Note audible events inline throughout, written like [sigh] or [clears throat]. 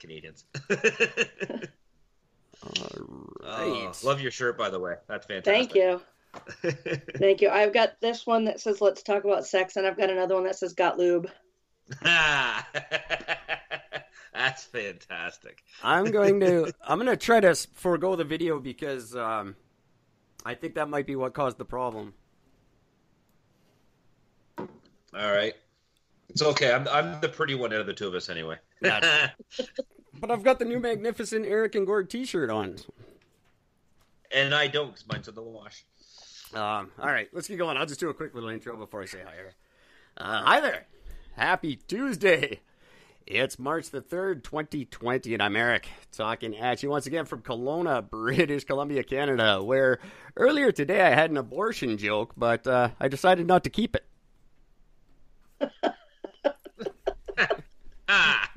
Canadians. [laughs] All right. Oh, love your shirt, by the way. That's fantastic. Thank you. [laughs] Thank you. I've got this one that says "Let's talk about sex," and I've got another one that says "Got lube." [laughs] That's fantastic. I'm going to I'm going to try to forego the video because um, I think that might be what caused the problem. All right. It's okay. I'm I'm the pretty one out of the two of us anyway. That's- [laughs] But I've got the new magnificent Eric and Gord T-shirt on. and I don't because mine's in the wash. Um, all right, let's get going. I'll just do a quick little intro before I say hi. Eric. Uh, hi there. Happy Tuesday. It's March the 3rd, 2020, and I'm Eric, talking at you once again from Kelowna, British Columbia, Canada, where earlier today I had an abortion joke, but uh, I decided not to keep it. [laughs] Ah. [laughs]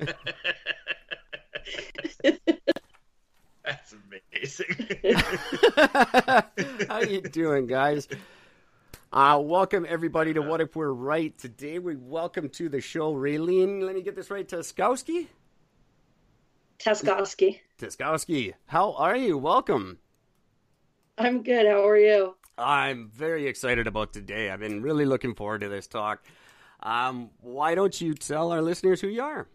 That's amazing. [laughs] How you doing, guys? Uh, welcome everybody to What If We're Right. Today we welcome to the show Raylene. Let me get this right, Tuskowski. Taskowski. Tuskowski, how are you? Welcome. I'm good. How are you? I'm very excited about today. I've been really looking forward to this talk. Um, why don't you tell our listeners who you are?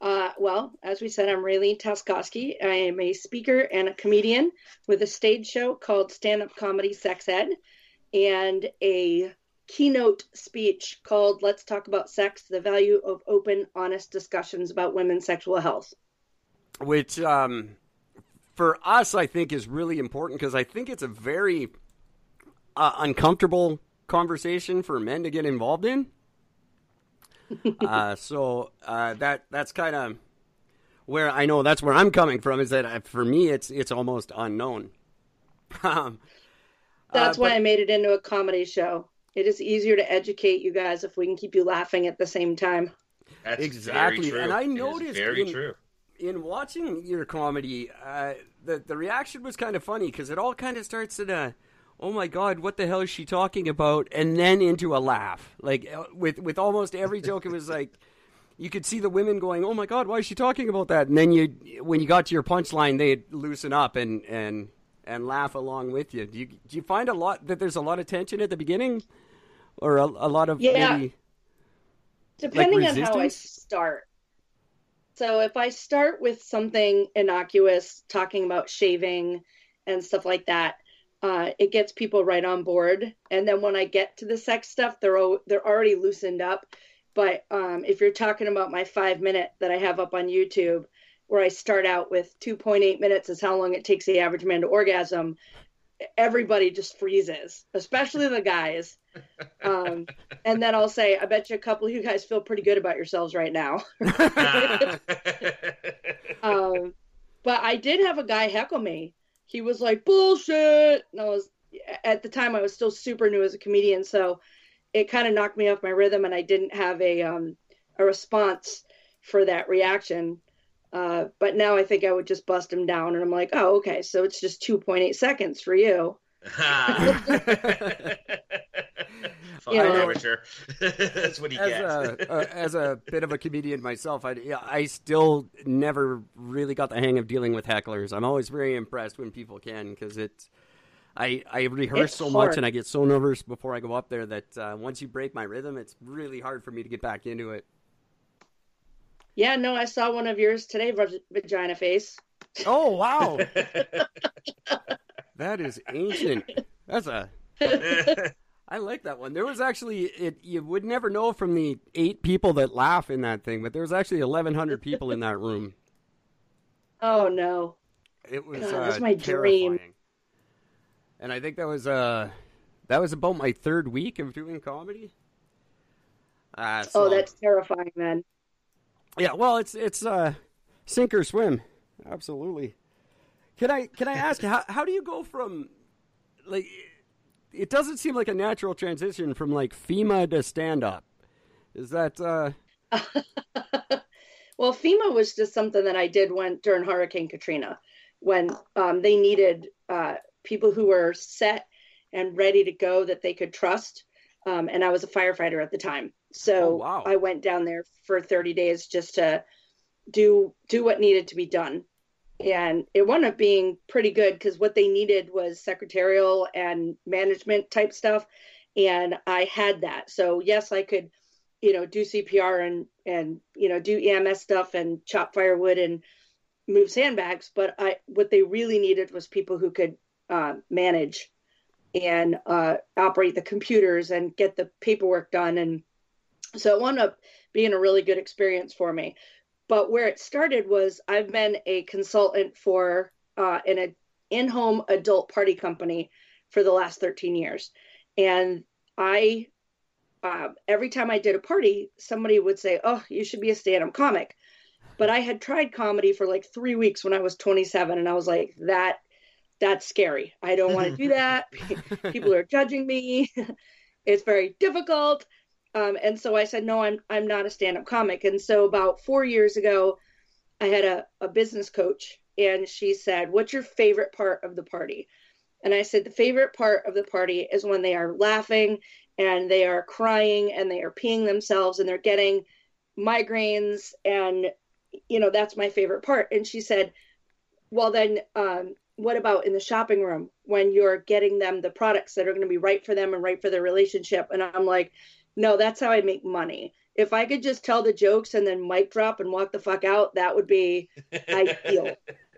Uh, well, as we said, I'm Raylene Taskowski. I am a speaker and a comedian with a stage show called Stand Up Comedy Sex Ed and a keynote speech called Let's Talk About Sex The Value of Open, Honest Discussions About Women's Sexual Health. Which, um, for us, I think is really important because I think it's a very uh, uncomfortable conversation for men to get involved in. [laughs] uh, so uh, that that's kind of where I know that's where I'm coming from. Is that uh, for me, it's it's almost unknown. [laughs] um, That's uh, why but- I made it into a comedy show. It is easier to educate you guys if we can keep you laughing at the same time. That's Exactly, Very true. and I noticed very in- true. in watching your comedy, uh, the the reaction was kind of funny because it all kind of starts in a, "Oh my God, what the hell is she talking about?" and then into a laugh. Like uh, with with almost every joke, it was like you could see the women going, "Oh my God, why is she talking about that?" And then you, when you got to your punchline, they'd loosen up and and and laugh along with you. Do you do you find a lot that there's a lot of tension at the beginning, or a, a lot of Yeah. maybe? depending on how I start. So if I start with something innocuous, talking about shaving and stuff like that, uh, it gets people right on board. And then when I get to the sex stuff, they're o- they're already loosened up. But um, if you're talking about my five minute that I have up on YouTube, where I start out with 2.8 minutes is how long it takes the average man to orgasm, everybody just freezes, especially the guys. Um, and then I'll say, I bet you a couple of you guys feel pretty good about yourselves right now. [laughs] [laughs] um, but I did have a guy heckle me. He was like, bullshit. And I was, at the time, I was still super new as a comedian. So it kind of knocked me off my rhythm and I didn't have a, um, a response for that reaction. Uh, but now I think I would just bust him down and I'm like, oh, okay. So it's just 2.8 seconds for you. [laughs] [laughs] [laughs] Fine, You know. amateur. [laughs] That's what he as gets. a, uh, as a bit of a comedian myself, I, I still never really got the hang of dealing with hecklers. I'm always very impressed when people can because it's. I, I rehearse It's so hard. much and I get so nervous before I go up there that uh, once you break my rhythm, it's really hard for me to get back into it. Yeah, no, I saw one of yours today, vag- vagina face. Oh wow, [laughs] that is ancient. That's a. [laughs] I like that one. There was actually it. You would never know from the eight people that laugh in that thing, but there was actually 1,100 people in that room. [laughs] Oh no. It was God, uh, that's my dream. And I think that was uh that was about my third week of doing comedy. Uh, so, Oh, that's terrifying, man. yeah. Well, it's it's uh sink or swim, absolutely. Can I can I ask how how do you go from like it doesn't seem like a natural transition from like FEMA to stand up. Is that uh [laughs] well, FEMA was just something that I did when during Hurricane Katrina, when um, they needed uh, people who were set and ready to go that they could trust. Um, and I was a firefighter at the time, so Oh, wow. I went down there for 30 days just to do do what needed to be done. And it wound up being pretty good because what they needed was secretarial and management type stuff. And I had that. So yes, I could, you know, do CPR and and you know, do EMS stuff and chop firewood and move sandbags, but I what they really needed was people who could uh, manage and uh, operate the computers and get the paperwork done. And so it wound up being a really good experience for me. But where it started was I've been a consultant for uh, an in-home adult party company for the last 13 years, and I uh, every time I did a party, somebody would say, "Oh, you should be a stand-up comic." But I had tried comedy for like three weeks when I was 27, and I was like, "That that's scary. I don't want to do that. [laughs] People are judging me. [laughs] it's very difficult. Um, and so I said, no, I'm I'm not a stand-up comic. And so about four years ago, I had a, a business coach, and she said, "What's your favorite part of the party?" And I said, the favorite part of the party is when they are laughing and they are crying and they are peeing themselves and they're getting migraines and you know that's my favorite part. And she said, well then um, what about in the shopping room when you're getting them the products that are going to be right for them and right for their relationship? And I'm like, no, that's how I make money. If I could just tell the jokes and then mic drop and walk the fuck out, that would be ideal.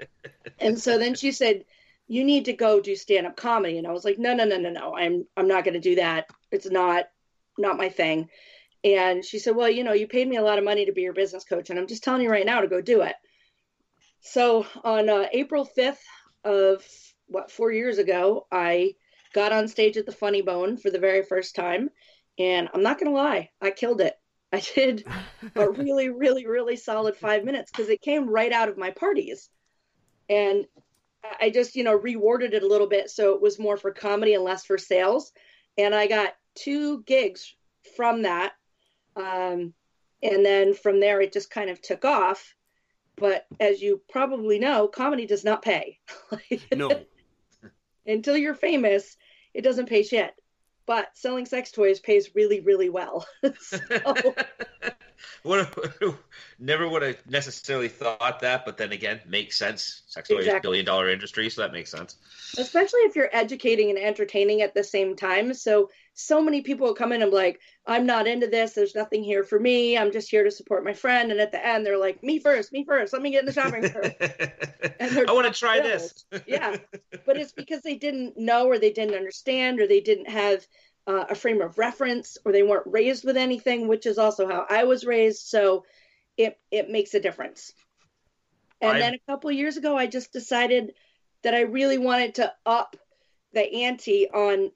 [laughs] and so then she said, you need to go do stand up comedy. And I was like, no, no, no, no, no. I'm, I'm not going to do that. It's not, not my thing. And she said, well, you know, you paid me a lot of money to be your business coach. And I'm just telling you right now to go do it. So on uh, April 5th of what four years ago, I got on stage at the Funny Bone for the very first time, and I'm not gonna lie, I killed it. I did a [laughs] really, really, really solid five minutes because it came right out of my parties, and I just you know rewarded it a little bit so it was more for comedy and less for sales, and I got two gigs from that, um, and then from there it just kind of took off but as you probably know, comedy does not pay. [laughs] no. Until you're famous, it doesn't pay shit. But selling sex toys pays really, really well. [laughs] so... [laughs] never would have necessarily thought that, but then again, makes sense. Sex toys exactly. billion dollar industry, so that makes sense. Especially if you're educating and entertaining at the same time. So so many people come in and like, I'm not into this. There's nothing here for me. I'm just here to support my friend. And at the end, they're like, me first, me first. Let me get in the shopping cart. [laughs] I want to try this. yeah. [laughs] But it's because they didn't know or they didn't understand or they didn't have uh, a frame of reference or they weren't raised with anything, which is also how I was raised. So it, it makes a difference. And I... then a couple years ago, I just decided that I really wanted to up the ante on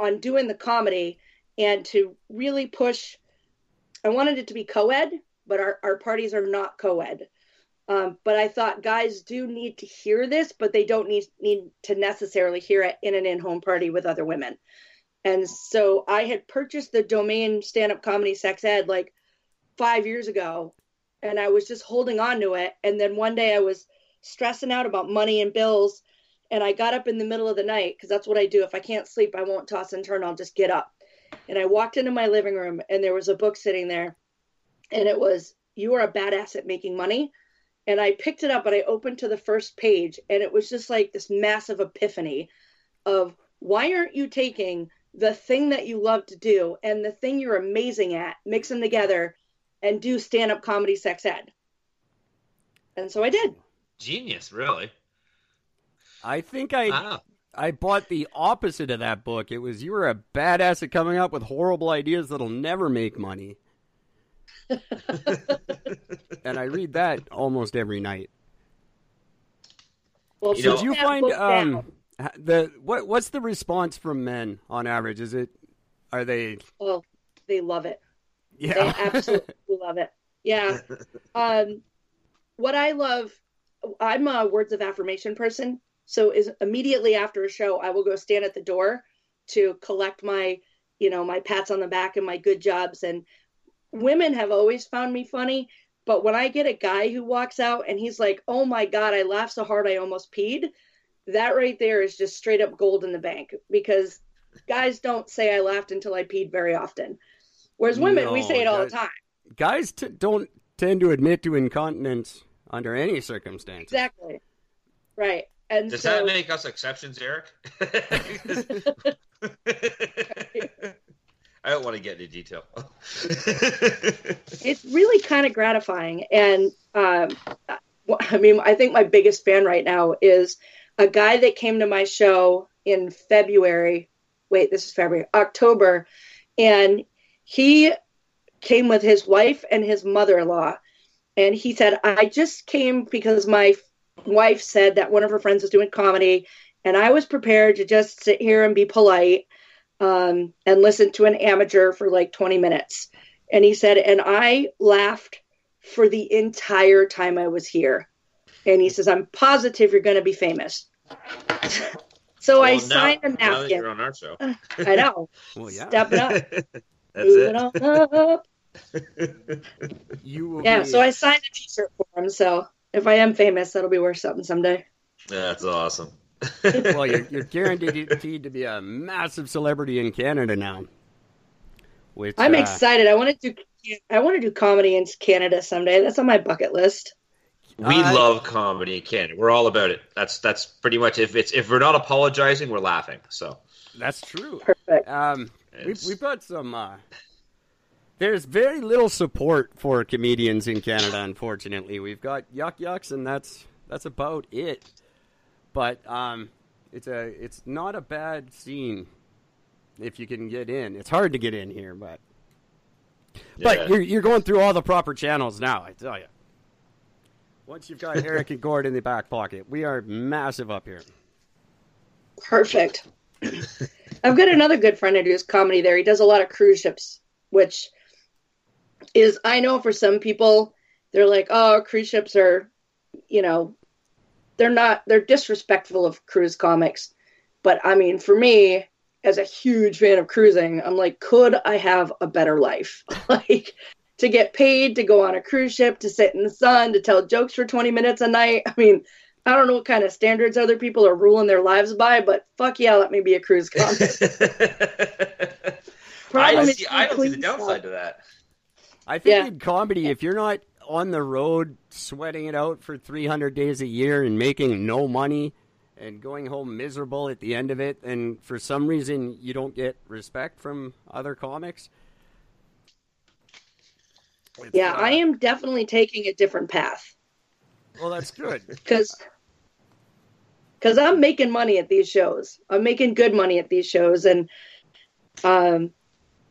on doing the comedy and to really push. I wanted it to be co-ed, but our, our parties are not co-ed. Um, but I thought guys do need to hear this, but they don't need need to necessarily hear it in an in-home party with other women. And so I had purchased the domain stand-up comedy sex ed like five years ago, and I was just holding on to it. And then one day I was stressing out about money and bills, and I got up in the middle of the night because that's what I do. If I can't sleep, I won't toss and turn. I'll just get up. And I walked into my living room and there was a book sitting there and it was You Are a Badass at Making Money. And I picked it up and I opened to the first page and it was just like this massive epiphany of why aren't you taking the thing that you love to do and the thing you're amazing at, mix them together and do stand up comedy sex ed? And so I did. Genius, really. I think I ah. I bought the opposite of that book. It was you were a badass at coming up with horrible ideas that'll never make money. [laughs] and I read that almost every night. Well, so do you find um, the what what's the response from men on average? Is it are they? Well, they love it. Yeah, they absolutely love it. Yeah. [laughs] Um, what I love, I'm a words of affirmation person. So is immediately after a show, I will go stand at the door to collect my, you know, my pats on the back and my good jobs. And women have always found me funny. But when I get a guy who walks out and he's like, oh my God, I laughed so hard I almost peed, that right there is just straight up gold in the bank because guys don't say I laughed until I peed very often. Whereas women, no, we say it all guys, the time. Guys t- don't tend to admit to incontinence under any circumstance. Exactly. Right. And Does so, that make us exceptions, Eric? [laughs] I don't want to get into detail. it's really kind of gratifying. And um, I mean, I think my biggest fan right now is a guy that came to my show in February. Wait, this is February, October. And he came with his wife and his mother in law. And he said, I just came because my wife said that one of her friends was doing comedy. And I was prepared to just sit here and be polite um, and listen to an amateur for like 20 minutes. And he said, and I laughed for the entire time I was here. And he says, I'm positive you're going to be famous. [laughs] so well, I signed a napkin. you're on our show. [laughs] I know. [laughs] Well, yeah. Stepping up. That's it. Up. you yeah, be... so I signed a t-shirt for him. So if I am famous, that'll be worth something someday. That's awesome. [laughs] well, you're, you're guaranteed to be a massive celebrity in Canada now. Which I'm uh, excited. I want to do. I want to do comedy in Canada someday. That's on my bucket list. We Uh, love comedy in Canada. We're all about it. That's that's pretty much if it's if we're not apologizing, we're laughing. So That's true. Perfect. Um, we've, we've got some. Uh, there's very little support for comedians in Canada. Unfortunately, we've got Yuk Yuks, and that's that's about it. But um, it's a it's not a bad scene if you can get in. It's hard to get in here, but but you're you're going through all the proper channels now. I tell you. Once you've got Eric and Gord in the back pocket, we are massive up here. Perfect. I've got another good friend who does comedy there. He does a lot of cruise ships, which is I know for some people they're like, oh, cruise ships are, you know, they're not they're disrespectful of cruise comics. But I mean, for me, as a huge fan of cruising, I'm like, could I have a better life? [laughs] like to get paid to go on a cruise ship, to sit in the sun, to tell jokes for 20 minutes a night. I mean, I don't know what kind of standards other people are ruling their lives by, but fuck yeah, let me be a cruise comic. [laughs] I, Problem is see, I don't see the downside stuff. to that. I think Yeah. in comedy, if you're not on the road sweating it out for 300 days a year and making no money and going home miserable at the end of it, and for some reason you don't get respect from other comics. Yeah, uh, I am definitely taking a different path Well, that's good. [laughs] because because I'm making money at these shows. I'm making good money at these shows, and um,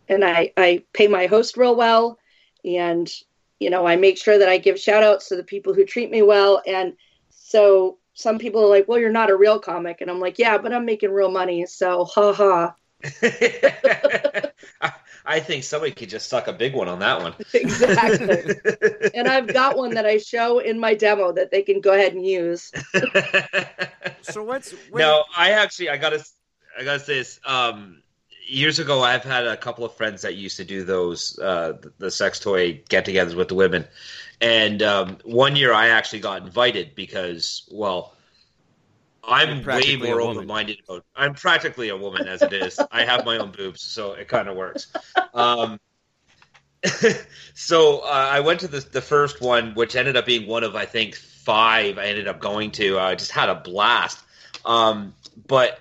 and I I pay my host real well, and you know I make sure that I give shout outs to the people who treat me well, and so some people are like, well, you're not a real comic, and I'm like, yeah, but I'm making real money, so ha ha. [laughs] I, I think somebody could just suck a big one on that one. [laughs] Exactly. and I've got one that I show in my demo that they can go ahead and use. [laughs] So what's when, no, I actually I gotta I gotta say this. Um, years ago, I've had a couple of friends that used to do those uh, the, sex toy get-togethers with the women, and um, one year I actually got invited because well. I'm way more open-minded about. I'm practically a woman as it is. I have my own boobs, so it kind of works. Um, [laughs] so uh, I went to the the first one, which ended up being one of I think five. I ended up going to. I just had a blast. Um, but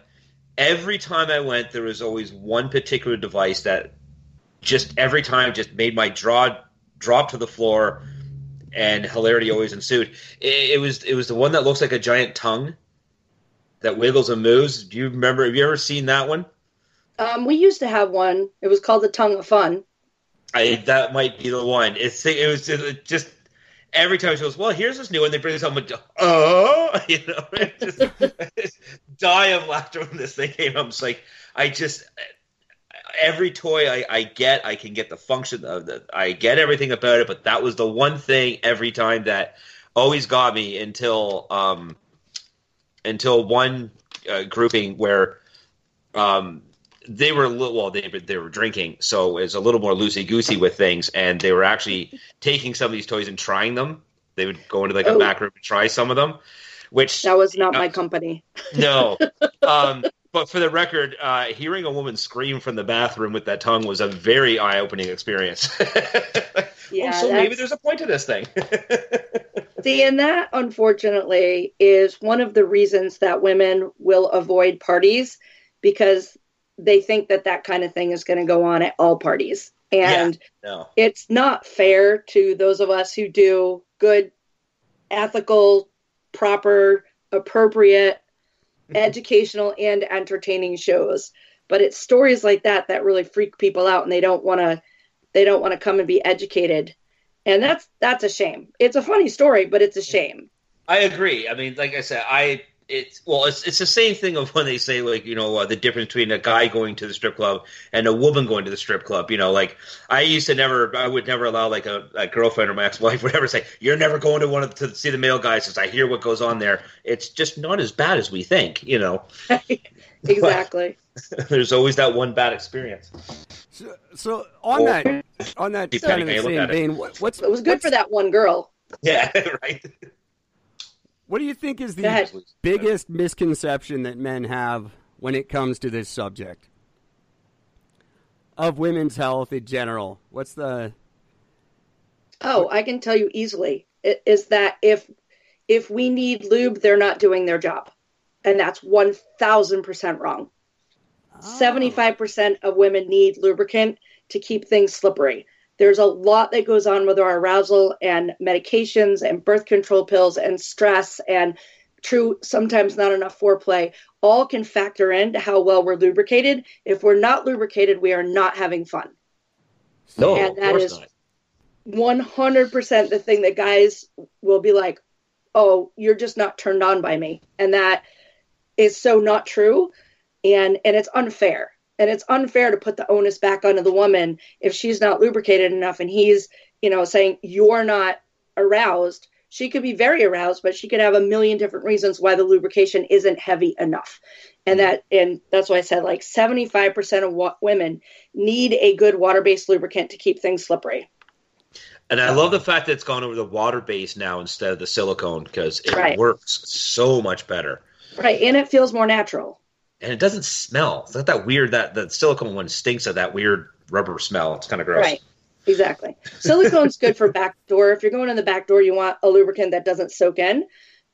every time I went, there was always one particular device that just every time just made my jaw drop to the floor, and hilarity always ensued. It, it was it was the one that looks like a giant tongue that wiggles and moves. Do you remember? Have you ever seen that one? Um, we used to have one. It was called the Tongue of Fun. I that might be the one. It's it was just every time she goes, well, here's this new one. They bring someone, oh, [laughs] you know, [laughs] just, just die of laughter when this thing came. I'm just like, I just every toy I, I get, I can get the function of the, I get everything about it, but that was the one thing every time that always got me until um until one uh, grouping where um they were a little well they they were drinking so it was a little more loosey goosey with things and they were actually taking some of these toys and trying them they would go into like a Oh. back room and try some of them which That was not my company. no [laughs] um but for the record, uh, hearing a woman scream from the bathroom with that tongue was a very eye-opening experience. [laughs] Yeah, oh, so maybe there's a point to this thing. [laughs] See, and that unfortunately is one of the reasons that women will avoid parties because they think that that kind of thing is going to go on at all parties. And no. it's not fair to those of us who do good, ethical, proper, appropriate, mm-hmm. educational, and entertaining shows. But it's stories like that that really freak people out, and they don't want to. They don't want to come and be educated, and that's that's a shame. It's a funny story, but it's a shame. I agree. I mean, like I said, I it's well, it's it's the same thing of when they say like you know uh, the difference between a guy going to the strip club and a woman going to the strip club. You know, like I used to never, I would never allow like a, a girlfriend or my ex wife [laughs] would ever say you're never going to one of to see the male guys because I hear what goes on there. It's just not as bad as we think. You know, [laughs] exactly. [laughs] there's always that one bad experience. So, so on that on that kind of the look same it. vein, what, what's It was good what's- for that one girl. Yeah, right. What do you think is the biggest misconception that men have when it comes to this subject of women's health in general? What's the Oh, I can tell you easily. It is that if if we need lube, they're not doing their job. And that's 1000% wrong. 75% of women need lubricant to keep things slippery. There's a lot that goes on with our arousal and medications and birth control pills and stress and true sometimes not enough foreplay all can factor into how well we're lubricated. If we're not lubricated, we are not having fun. No, And of course is- not. 100% the thing that guys will be like, "Oh, you're just not turned on by me." And that is so not true and and it's unfair. And it's unfair to put the onus back onto the woman if she's not lubricated enough and he's, you know, saying you're not aroused. She could be very aroused, but she could have a million different reasons why the lubrication isn't heavy enough. And that and that's why I said like 75% of wa- women need a good water-based lubricant to keep things slippery. And I love the fact that it's gone over the water base now instead of the silicone because it Right. works so much better. Right, and it feels more natural. And it doesn't smell. It's not that weird that the silicone one stinks of that weird rubber smell. It's kind of gross. Right. Exactly. Silicone's good for back door. If you're going in the back door, you want a lubricant that doesn't soak in.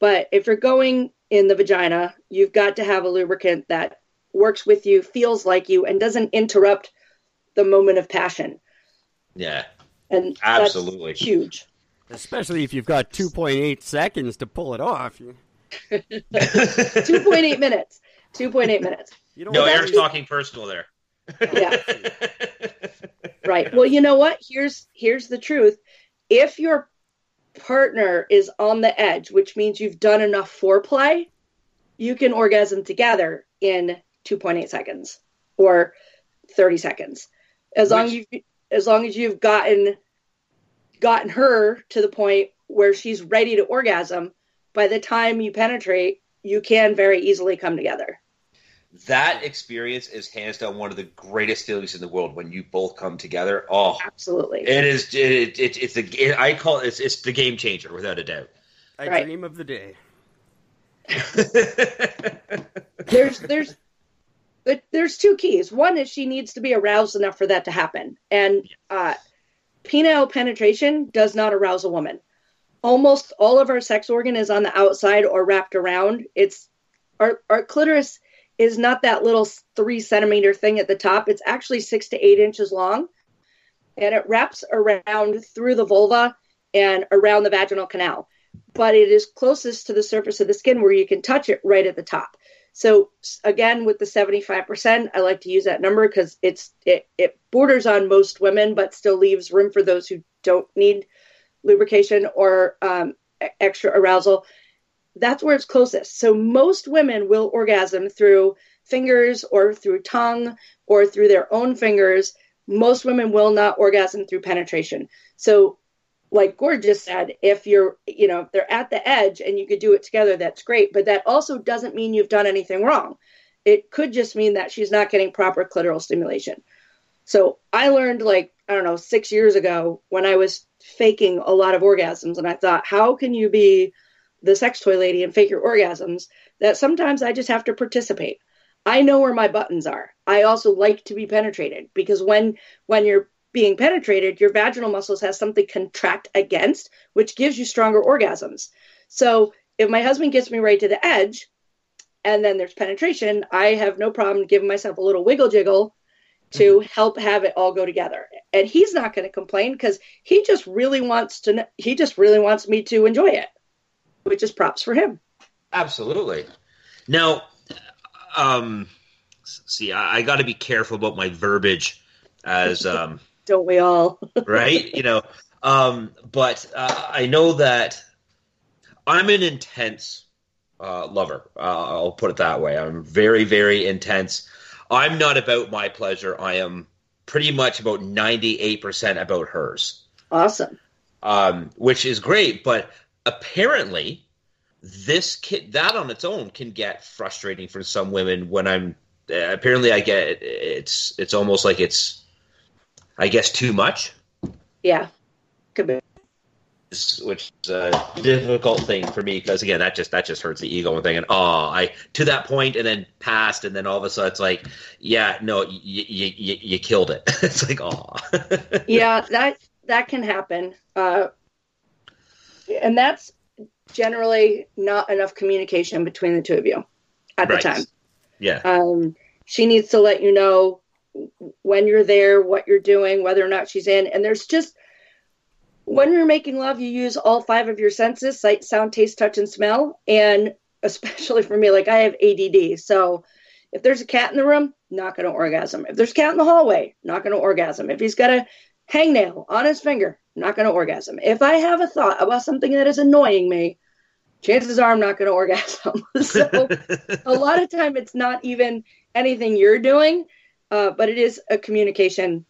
But if you're going in the vagina, you've got to have a lubricant that works with you, feels like you, and doesn't interrupt the moment of passion. Yeah, And absolutely. that's huge. especially if you've got 2.8 seconds to pull it off. [laughs] You, 2.8 minutes. 2.8 minutes. you don't no, want Eric's talking personal there. Yeah. [laughs] Right. Well, you know what? Here's here's the truth. If your partner is on the edge, which means you've done enough foreplay, you can orgasm together in 2.8 seconds or 30 seconds. As long as you as long as you've gotten gotten her to the point where she's ready to orgasm, by the time you penetrate, you can very easily come together. that experience is hands down one of the greatest feelings in the world when you both come together. Oh, Absolutely. it is. It, it, it's a. It, I call it. It's, it's the game changer without a doubt. I Right. dream of the day. [laughs] there's there's but there's two keys. One is she needs to be aroused enough for that to happen, and uh, penile penetration does not arouse a woman. Almost all of our sex organ is on the outside or wrapped around. It's our our clitoris is not that little three centimeter thing at the top. It's actually six to eight inches long, and it wraps around through the vulva and around the vaginal canal. But it is closest to the surface of the skin where you can touch it right at the top. So again, with the 75%, I like to use that number because it's it, it borders on most women, but still leaves room for those who don't need lubrication or um, extra arousal. That's where it's closest. So most women will orgasm through fingers or through tongue or through their own fingers. Most women will not orgasm through penetration. So like Gord just said, if you're, you know, if they're at the edge and you could do it together, that's great. But that also doesn't mean you've done anything wrong. It could just mean that she's not getting proper clitoral stimulation. So I learned, like, I don't know, six years ago when I was faking a lot of orgasms. And I thought, how can you be the sex toy lady and fake your orgasms? That sometimes I just have to participate. I know where my buttons are. I also like to be penetrated because when when you're being penetrated, your vaginal muscles has something contract against, which gives you stronger orgasms. So if my husband gets me right to the edge, and then there's penetration, I have no problem giving myself a little wiggle jiggle to mm-hmm. help have it all go together. And he's not going to complain because he just really wants to. He just really wants me to enjoy it, which is props for him. Absolutely. Now, um, see, I, I got to be careful about my verbiage, as um, [laughs] don't we all? [laughs] right? You know, um, but uh, I know that I'm an intense uh, lover. Uh, I'll put it that way. I'm very, very intense. I'm not about my pleasure. I am pretty much about 98% about hers. Awesome. Um, which is great, but apparently this kid that on its own can get frustrating for some women when I'm uh, apparently I get it's it's almost like it's I guess too much. Yeah. Could be which is a difficult thing for me because again that just that just hurts the ego and thinking oh i to that point and then passed and then all of a sudden it's like yeah no you you, you, you killed it. [laughs] It's like oh [laughs] yeah that that can happen uh, and that's generally not enough communication between the two of you at right. the time. Yeah. Um, she needs to let you know when you're there what you're doing whether or not she's in and there's just when you're making love, you use all five of your senses sight, sound, taste, touch, and smell. And especially for me, like I have ADD. So if there's a cat in the room, not going to orgasm. If there's a cat in the hallway, not going to orgasm. If he's got a hangnail on his finger, not going to orgasm. If I have a thought about something that is annoying me, chances are I'm not going to orgasm. [laughs] so a lot of time it's not even anything you're doing, uh, but it is a communication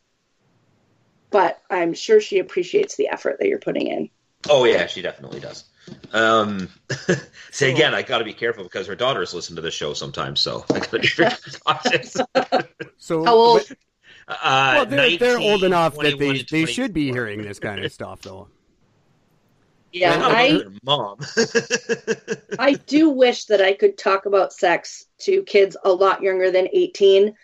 but I'm sure she appreciates the effort that you're putting in. Oh yeah, she definitely does. Um, [laughs] say again, I got to be careful because her daughters listen to the show sometimes, so I got to be very [laughs] cautious. so how old? Uh, well, they're, 19, they're old enough that they they should be hearing this kind of stuff, though. Yeah, I, mom. [laughs] I do wish that I could talk about sex to kids a lot younger than 18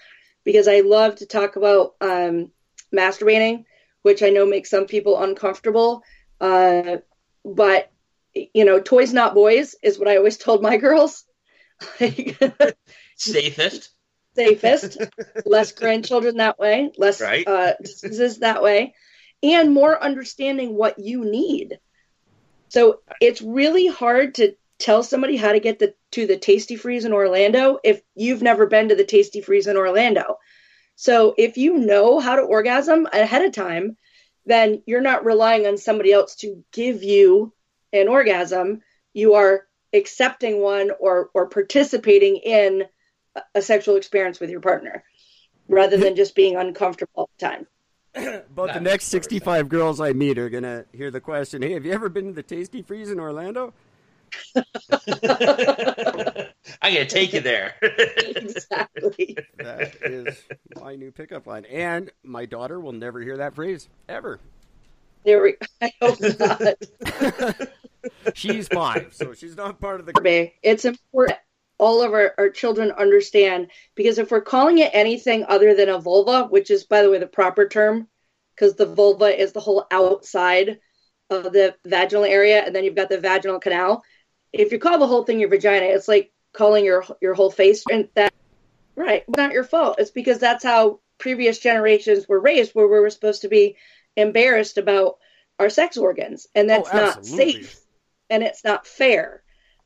because I love to talk about um, masturbating which I know makes some people uncomfortable. Uh, but you know, toys not boys is what I always told my [laughs] girls. [laughs] Safest. Safest. [laughs] less grandchildren that way. Less right. uh, diseases that way, and more understanding what you need. So it's really hard to tell somebody how to get the, to the Tastee Freeze in Orlando if you've never been to the Tastee Freeze in Orlando. So if you know how to orgasm ahead of time, then you're not relying on somebody else to give you an orgasm. You are accepting one or or participating in a sexual experience with your partner rather than just being uncomfortable all the time. [clears throat] but the next 65 girls I meet are going to hear the question, "Hey, have you ever been to the Tastee Freeze in Orlando?" I'm gonna take you there. exactly. That is my new pickup line, and my daughter will never hear that phrase ever. There we. [laughs] I hope not. [laughs] she's five, so she's not part of the. Group. It's important all of our, our children understand because if we're calling it anything other than a vulva, which is by the way the proper term, because the vulva is the whole outside of the vaginal area, and then you've got the vaginal canal if you call the whole thing your vagina, it's like calling your your whole face, and that right, not your fault. It's because that's how previous generations were raised, where we were supposed to be embarrassed about our sex organs, and that's oh, not safe, and it's not fair.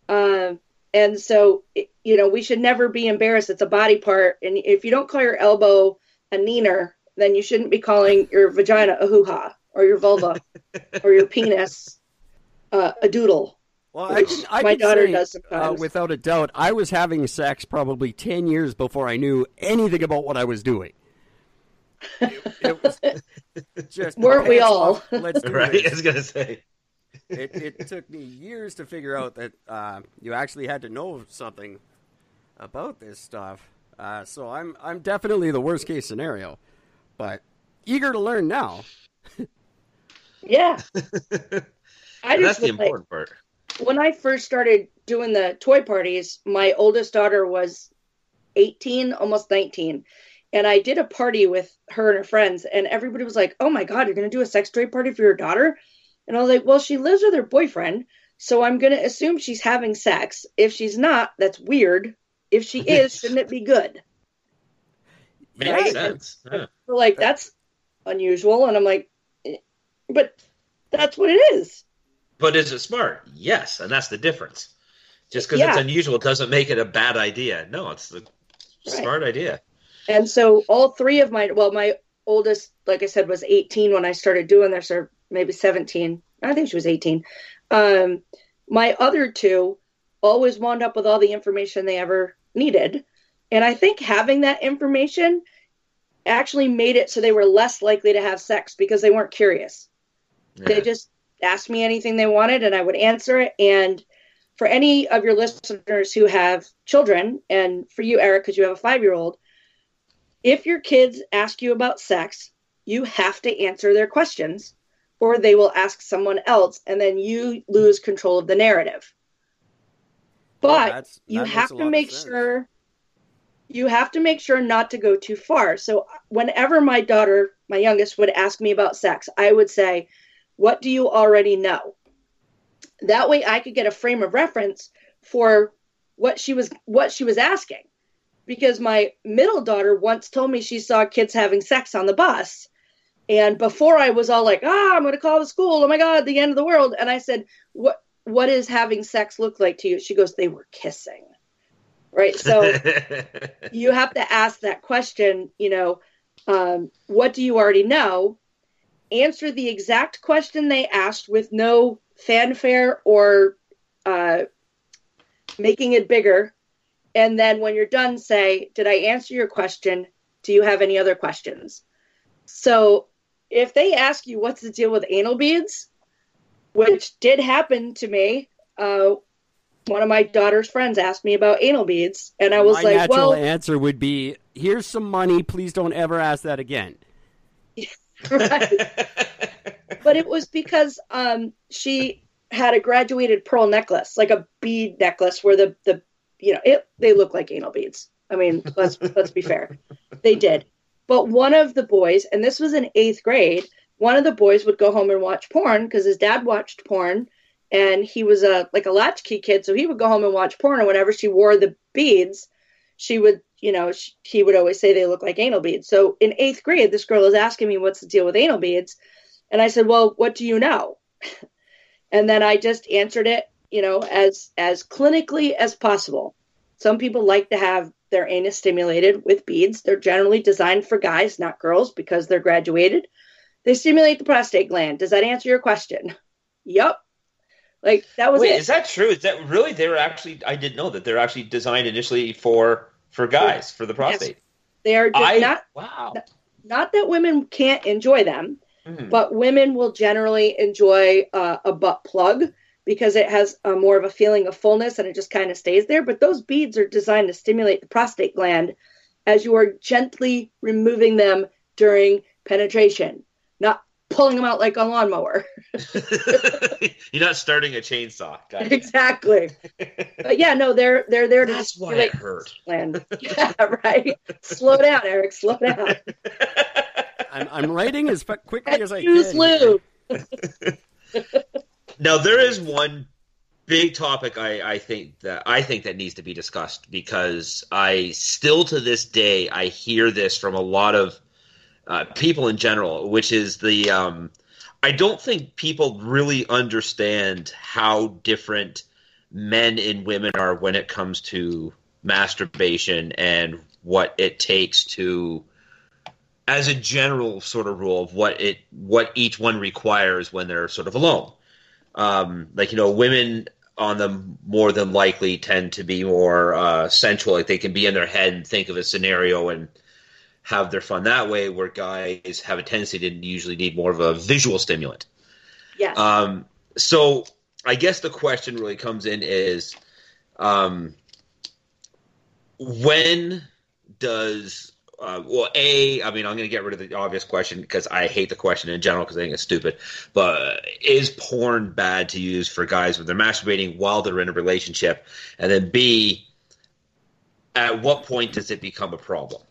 Um, and so, you know, we should never be embarrassed. It's a body part, and if you don't call your elbow a neener, then you shouldn't be calling your vagina a hoo ha or your vulva [laughs] or your penis uh, a doodle well, I can, I my daughter say, does uh, without a doubt. I was having sex probably ten years before I knew anything about what I was doing. It, it was [laughs] just weren't we all? [laughs] Let's do right. This. I was gonna say. It, it took me years to figure out that uh, you actually had to know something about this stuff. Uh, so I'm I'm definitely the worst case scenario, but eager to learn now. [laughs] yeah, I that's the important like, part when I first started doing the toy parties, my oldest daughter was 18, almost 19. And I did a party with her and her friends, and everybody was like, Oh my God, you're going to do a sex toy party for your daughter? And I was like, Well, she lives with her boyfriend. So I'm going to assume she's having sex. If she's not, that's weird. If she [laughs] is, shouldn't it be good? Makes Right. sense. Yeah. Like, that's unusual. And I'm like, "Eh, but that's what it is. But is it smart? Yes, and that's the difference. Just because it's unusual doesn't make it a bad idea. No, it's the Right. smart idea. And so all three of my, well, my oldest, like I said, was 18 when I started doing this, or maybe 17. I think she was 18. Um, my other two always wound up with all the information they ever needed. And I think having that information actually made it so they were less likely to have sex because they weren't curious. They just asked me anything they wanted and I would answer it. And for any of your listeners who have children, and for you, Eric, because you have a five year old, if your kids ask you about sex, you have to answer their questions or they will ask someone else and then you lose control of the narrative. But That's- you that have to make sure you have to make sure not to go too far. So whenever my daughter, my youngest, would ask me about sex, I would say, "What do you already know?" That way, I could get a frame of reference for what she was what she was asking. Because my middle daughter once told me she saw kids having sex on the bus. And before I was all like, ah, I'm going to call the school. Oh my God, the end of the world. And I said, what, what does having sex look like to you? She goes, they were kissing. Right. So [laughs] you have to ask that question, you know, um, what do you already know? Answer the exact question they asked with no fanfare or uh, making it bigger. And then when you're done, say, Did I answer your question? Do you have any other questions? So if they ask you what's the deal with anal beads, which did happen to me, uh, one of my daughter's friends asked me about anal beads, and I was My like, natural "Well, answer would be, "Here's some money. Please don't ever ask that again." [laughs] right." but it was because um, she had a graduated pearl necklace, like a bead necklace, where the the you know it they look like anal beads. I mean, let's let's be fair, they did. But one of the boys, and this was in eighth grade, one of the boys would go home and watch porn because his dad watched porn, and he was a like a latchkey kid, so he would go home and watch porn. And whenever she wore the beads, she would, you know, sh he would always say they look like anal beads. So in eighth grade, this girl is asking me what's the deal with anal beads, and I said, well, what do you know? [laughs] and then I just answered it, you know, as as clinically as possible. Some people like to have their anus stimulated with beads. They're generally designed for guys, not girls, because they're graduated. They stimulate the prostate gland. Does that answer your question? [laughs] Yep. Like that was Wait, it. is that true? Is that really? They were actually. I didn't know that they're actually designed initially for for guys for the prostate. they are just I not wow. not that women can't enjoy them, Mhm. but women will generally enjoy uh, a butt plug because it has a more of a feeling of fullness and it just kind of stays there. But those beads are designed to stimulate the prostate gland as you are gently removing them during penetration, not pulling them out like a lawnmower. [laughs] You're not starting a chainsaw. Gotcha. exactly. But yeah, no, they're they're there to That's why it hurt. the gland. Yeah, right. Slow down, Eric. Slow down. [laughs] I'm, I'm writing as fu- quickly as I Use can. lube. [laughs] Now there is one big topic I, I think that I think that needs to be discussed because I still to this day I hear this from a lot of uh, people in general, which is the um, I don't think people really understand how different men and women are when it comes to masturbation and what it takes to as a general sort of rule of what it what each one requires when they're sort of alone. Um, like you know women on them more than likely tend to be more uh, sensual. Like they can be in their head and think of a scenario and have their fun that way where guys have a tendency to usually need more of a visual stimulant Yes. um, so I guess the question really comes in is um, when does uh, well a I mean I'm going to get rid of the obvious question because I hate the question in general because I think it's stupid. But is porn bad to use for guys when they're masturbating while they're in a relationship? And then B at what point does it become a problem?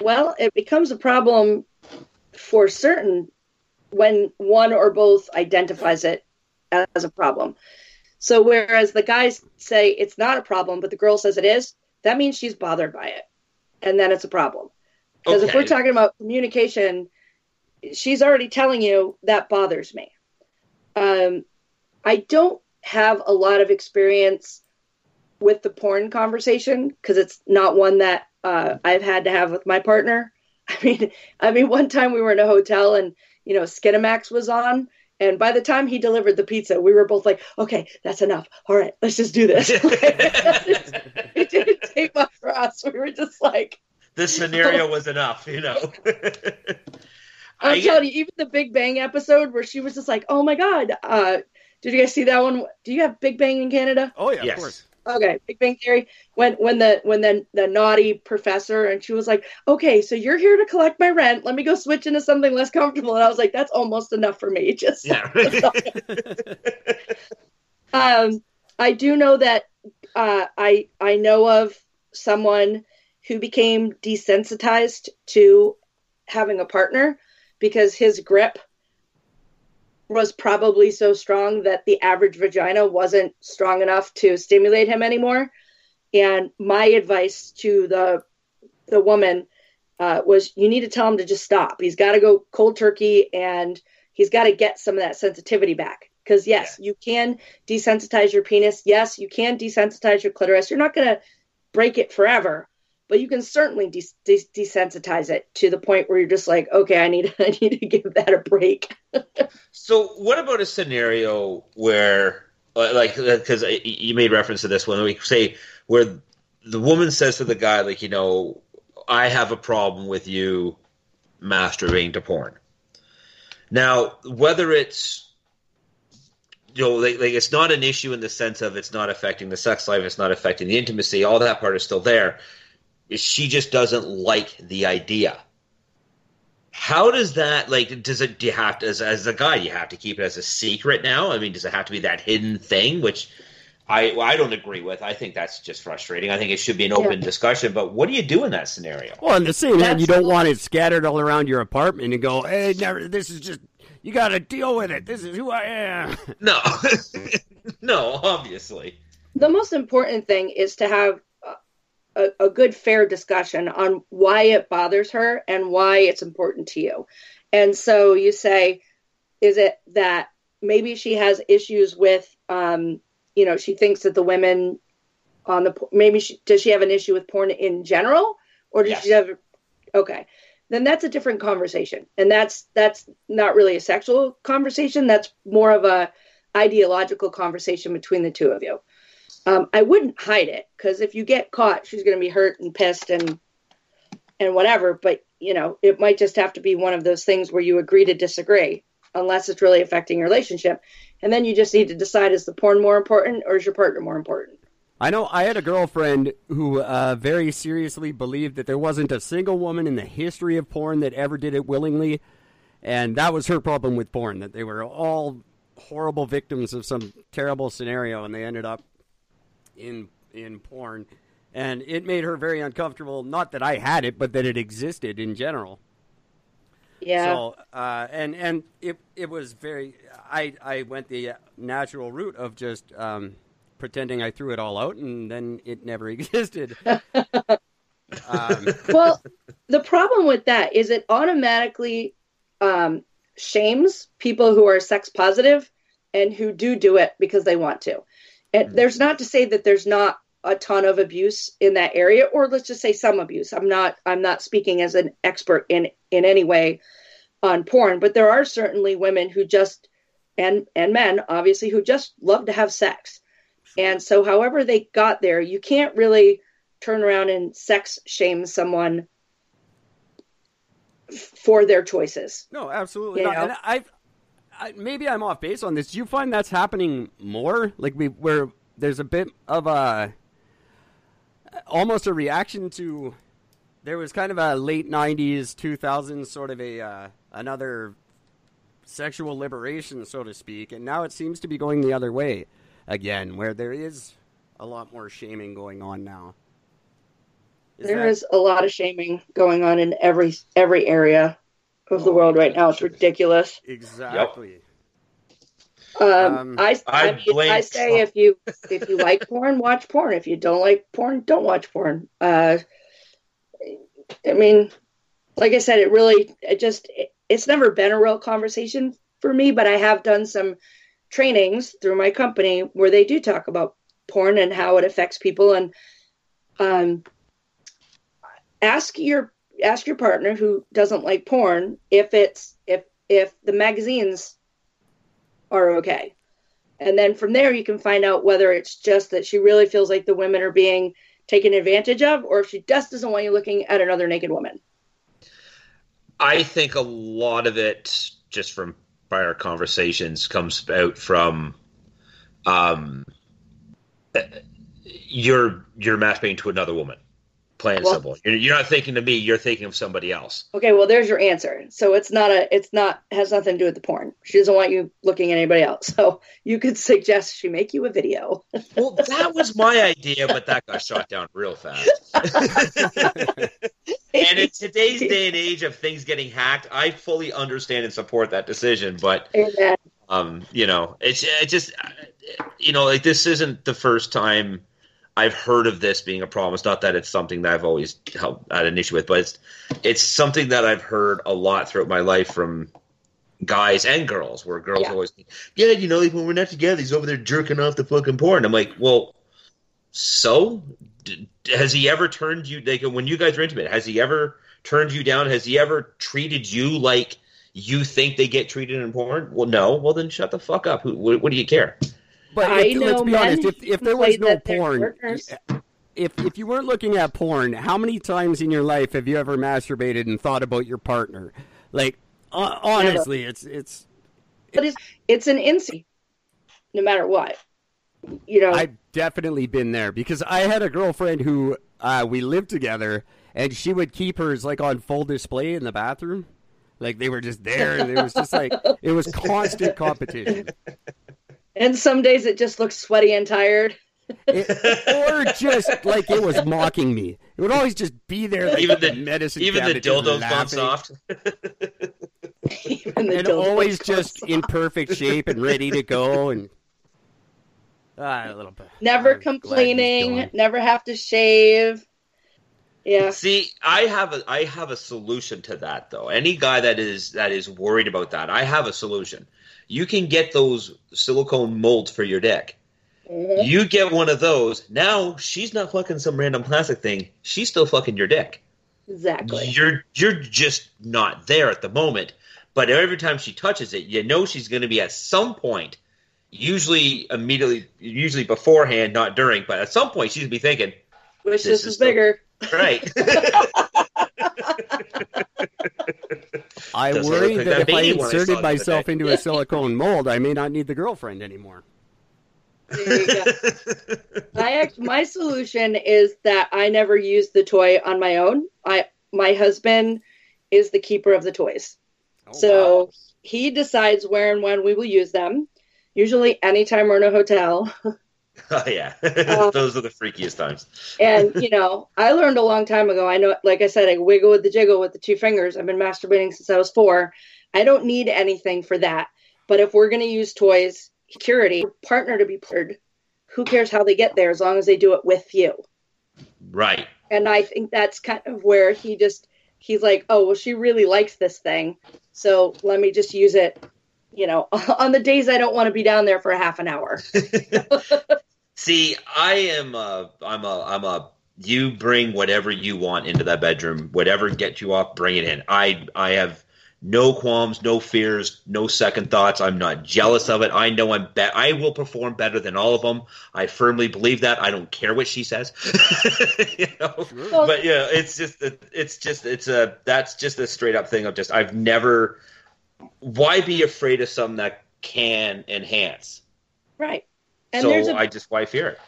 Well, it becomes a problem for certain when one or both identifies it as a problem. So whereas the guys say it's not a problem, but the girl says it is, that means she's bothered by it. And then it's a problem. Because okay. if we're talking about communication, she's already telling you that bothers me. Um, I don't have a lot of experience with the porn conversation because it's not one that uh, I've had to have with my partner. [laughs] I mean, I mean, one time we were in a hotel and you know Skinamax was on, and by the time he delivered the pizza, we were both like, "Okay, that's enough. All right, let's just do this." [laughs] [laughs] it didn't take much for us. We were just like, "This scenario was enough," you know. I'm telling you, even the Big Bang episode where she was just like, "Oh my god." Uh, did you guys see that one? Do you have Big Bang in Canada? Oh yeah, yes. of course. Okay, Big Bang Theory. When when the when the the naughty professor and she was like, "Okay, so you're here to collect my rent. Let me go switch into something less comfortable." And I was like, "That's almost enough for me." [laughs] Just yeah. [laughs] [laughs] um, I do know that uh, I I know of someone who became desensitized to having a partner because his grip was probably so strong that the average vagina wasn't strong enough to stimulate him anymore. And my advice to the the woman uh, was, you need to tell him to just stop. He's got to go cold turkey, and he's got to get some of that sensitivity back. Because yes, yeah. you can desensitize your penis. Yes, you can desensitize your clitoris. You're not going to break it forever, but you can certainly de- de- desensitize it to the point where you're just like, okay, I need [laughs] I need to give that a break. [laughs] so, what about a scenario where, uh, like, because uh, you made reference to this when we say where the woman says to the guy, like, you know, I have a problem with you masturbating to porn. Now, whether it's you know, like, like, it's not an issue in the sense of it's not affecting the sex life, it's not affecting the intimacy. All that part is still there she just doesn't like the idea. How does that like? Does it? Do you have to, as as a guy, you have to keep it as a secret now? I mean, does it have to be that hidden thing? Which I I don't agree with. I think that's just frustrating. I think it should be an open yeah. discussion. But what do you do in that scenario? Well, in the same hand, you don't want it scattered all around your apartment and go, "Hey, never. This is just you got to deal with it. This is who I am." No, [laughs] no, obviously. The most important thing is to have a, a good, fair discussion on why it bothers her and why it's important to you. And so you say, is it that maybe she has issues with, um, you know, she thinks that the women on the maybe she, does she have an issue with porn in general, or does yes. she have? Okay, then that's a different conversation, and that's that's not really a sexual conversation. That's more of a ideological conversation between the two of you. Um, I wouldn't hide it because if you get caught, she's going to be hurt and pissed and and whatever. But you know, it might just have to be one of those things where you agree to disagree, unless it's really affecting your relationship. And then you just need to decide: is the porn more important or is your partner more important? I know I had a girlfriend who uh, very seriously believed that there wasn't a single woman in the history of porn that ever did it willingly, and that was her problem with porn. That they were all horrible victims of some terrible scenario, and they ended up in in porn, and it made her very uncomfortable. Not that I had it, but that it existed in general. Yeah. So, uh, and and it it was very. I I went the natural route of just um, pretending I threw it all out, and then it never [laughs] existed. [laughs] um, well, the problem with that is it automatically um, shames people who are sex positive and who do do it because they want to. And there's not to say that there's not a ton of abuse in that area, or let's just say some abuse. I'm not I'm not speaking as an expert in in any way on porn, but there are certainly women who just and and men obviously who just love to have sex. And so however they got there, you can't really turn around and sex shame someone for their choices. No, absolutely you not. And I've I, maybe I'm off base on this. Do you find that's happening more? Like we where there's a bit of a almost a reaction to there was kind of a late 90s 2000s sort of a uh, another sexual liberation so to speak and now it seems to be going the other way again where there is a lot more shaming going on now Is There that- is a lot of shaming going on in every every area of the world right now. It's ridiculous. exactly. Um, Um, I, I, I mean, I say if you if you like porn, watch porn. If you don't like porn, don't watch porn. Uh, I mean, like I said, it really it just it, it's never been a real conversation for me, but I have done some trainings through my company where they do talk about porn and how it affects people and um ask your ask your partner who doesn't like porn if it's if if the magazines are okay. And then from there, you can find out whether it's just that she really feels like the women are being taken advantage of, or if she just doesn't want you looking at another naked woman. I think a lot of it, just from prior conversations, comes out from um, you're you're masturbating to another woman, plain and Well- simple. You're, you're not thinking of me; you're thinking of somebody else. Okay, well, there's your answer. So it's not a, it's not has nothing to do with the porn. She doesn't want you looking at anybody else. [laughs] So you could suggest she make you a video. [laughs] Well, that was my idea, but that got shot down real fast. [laughs] and in today's day and age of things getting hacked, I fully understand and support that decision. But Amen. um, you know, it's it just you know, like this isn't the first time I've heard of this being a problem. It's not that it's something that I've always had an issue with, but it's it's something that I've heard a lot throughout my life from guys and girls, where girls Yeah. always think, yeah, you know, like when we're not together, he's over there jerking off the fucking porn. I'm like, well, so D- has he ever turned you like when you guys are intimate? Has he ever turned you down? Has he ever treated you like you think they get treated in porn? Well, no. Well, then shut the fuck up. Who? What, what do you care? But I if, let's be honest, if, if there was no porn, if if you weren't looking at porn, how many times in your life have you ever masturbated and thought about your partner? Like hon- honestly, it's it's But it's it's an instinct, no matter what. You know, I've definitely been there because I had a girlfriend who uh, we lived together, and she would keep hers like on full display in the bathroom, like they were just there. and It was just like it was [laughs] constant competition, and some days it just looks sweaty and tired. It- or just like it was mocking me. It would always just be there, like Even the- medicine Even the cabinet, just dildo's gone soft. [laughs] Even the and always just off. in perfect shape and ready to go and ah, a little bit never I'm complaining, never have to shave. Yeah, See, I have a I have a solution to that though. Any guy that is that is worried about that, I have a solution. You can get those silicone molds for your dick. Mhm. You get one of those. Now she's not fucking some random plastic thing. She's still fucking your dick. exactly. You're you're just not there at the moment. But every time she touches it, you know she's going to be at some point, usually immediately, usually beforehand, not during, but at some point she's going to be thinking, Wish this this, is was the- bigger. Right. [laughs] I Doesn't worry look like that that if I baby one I saw inserted other myself day. into a silicone mold, I may not need the girlfriend anymore. There you go. [laughs] I act, my solution is that I never use the toy on my own. I my husband is the keeper of the toys. Oh, so wow. he decides where and when we will use them. Usually anytime we're in a hotel. [laughs] oh yeah, Uh, [laughs] those are the freakiest times. And you know, I learned a long time ago. I know like I said, I wiggle with the jiggle with the two fingers. I've been masturbating since I was four. I don't need anything for that. But if we're gonna use toys, security, partner to be paired, who cares how they get there as long as they do it with you? Right. and I think that's kind of where he just he's like, oh well, she really likes this thing, so let me just use it. You know, [laughs] on the days I don't want to be down there for a half an hour. [laughs] See, I am a, I'm a, I'm a. You bring whatever you want into that bedroom, whatever gets you off, bring it in. I, I have no qualms, no fears, no second thoughts. I'm not jealous of it. I know I'm bet. I will perform better than all of them. I firmly believe that. I don't care what she says. [laughs] you know? Well, but yeah, it's just it's just it's a that's just a straight up thing of just I've never. Why be afraid of something that can enhance? right, and there's so a I just why fear it?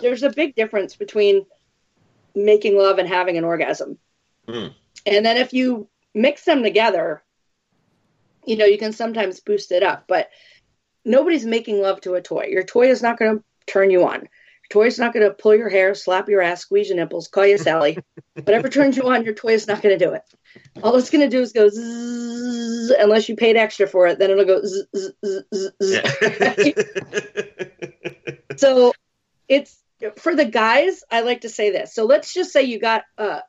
there's a big difference between making love and having an orgasm. Mm. And then if you mix them together, you know, you can sometimes boost it up, but nobody's making love to a toy. Your toy is not going to turn you on. Toy's not going to pull your hair, slap your ass, squeeze your nipples, call you Sally. [laughs] Whatever turns you on, your toy is not going to do it. All it's going to do is go zzz, unless you paid extra for it. Then it'll go zzz, zzz, zzz, zzz. [laughs] so it's for the guys. I like to say this. So let's just say you got a,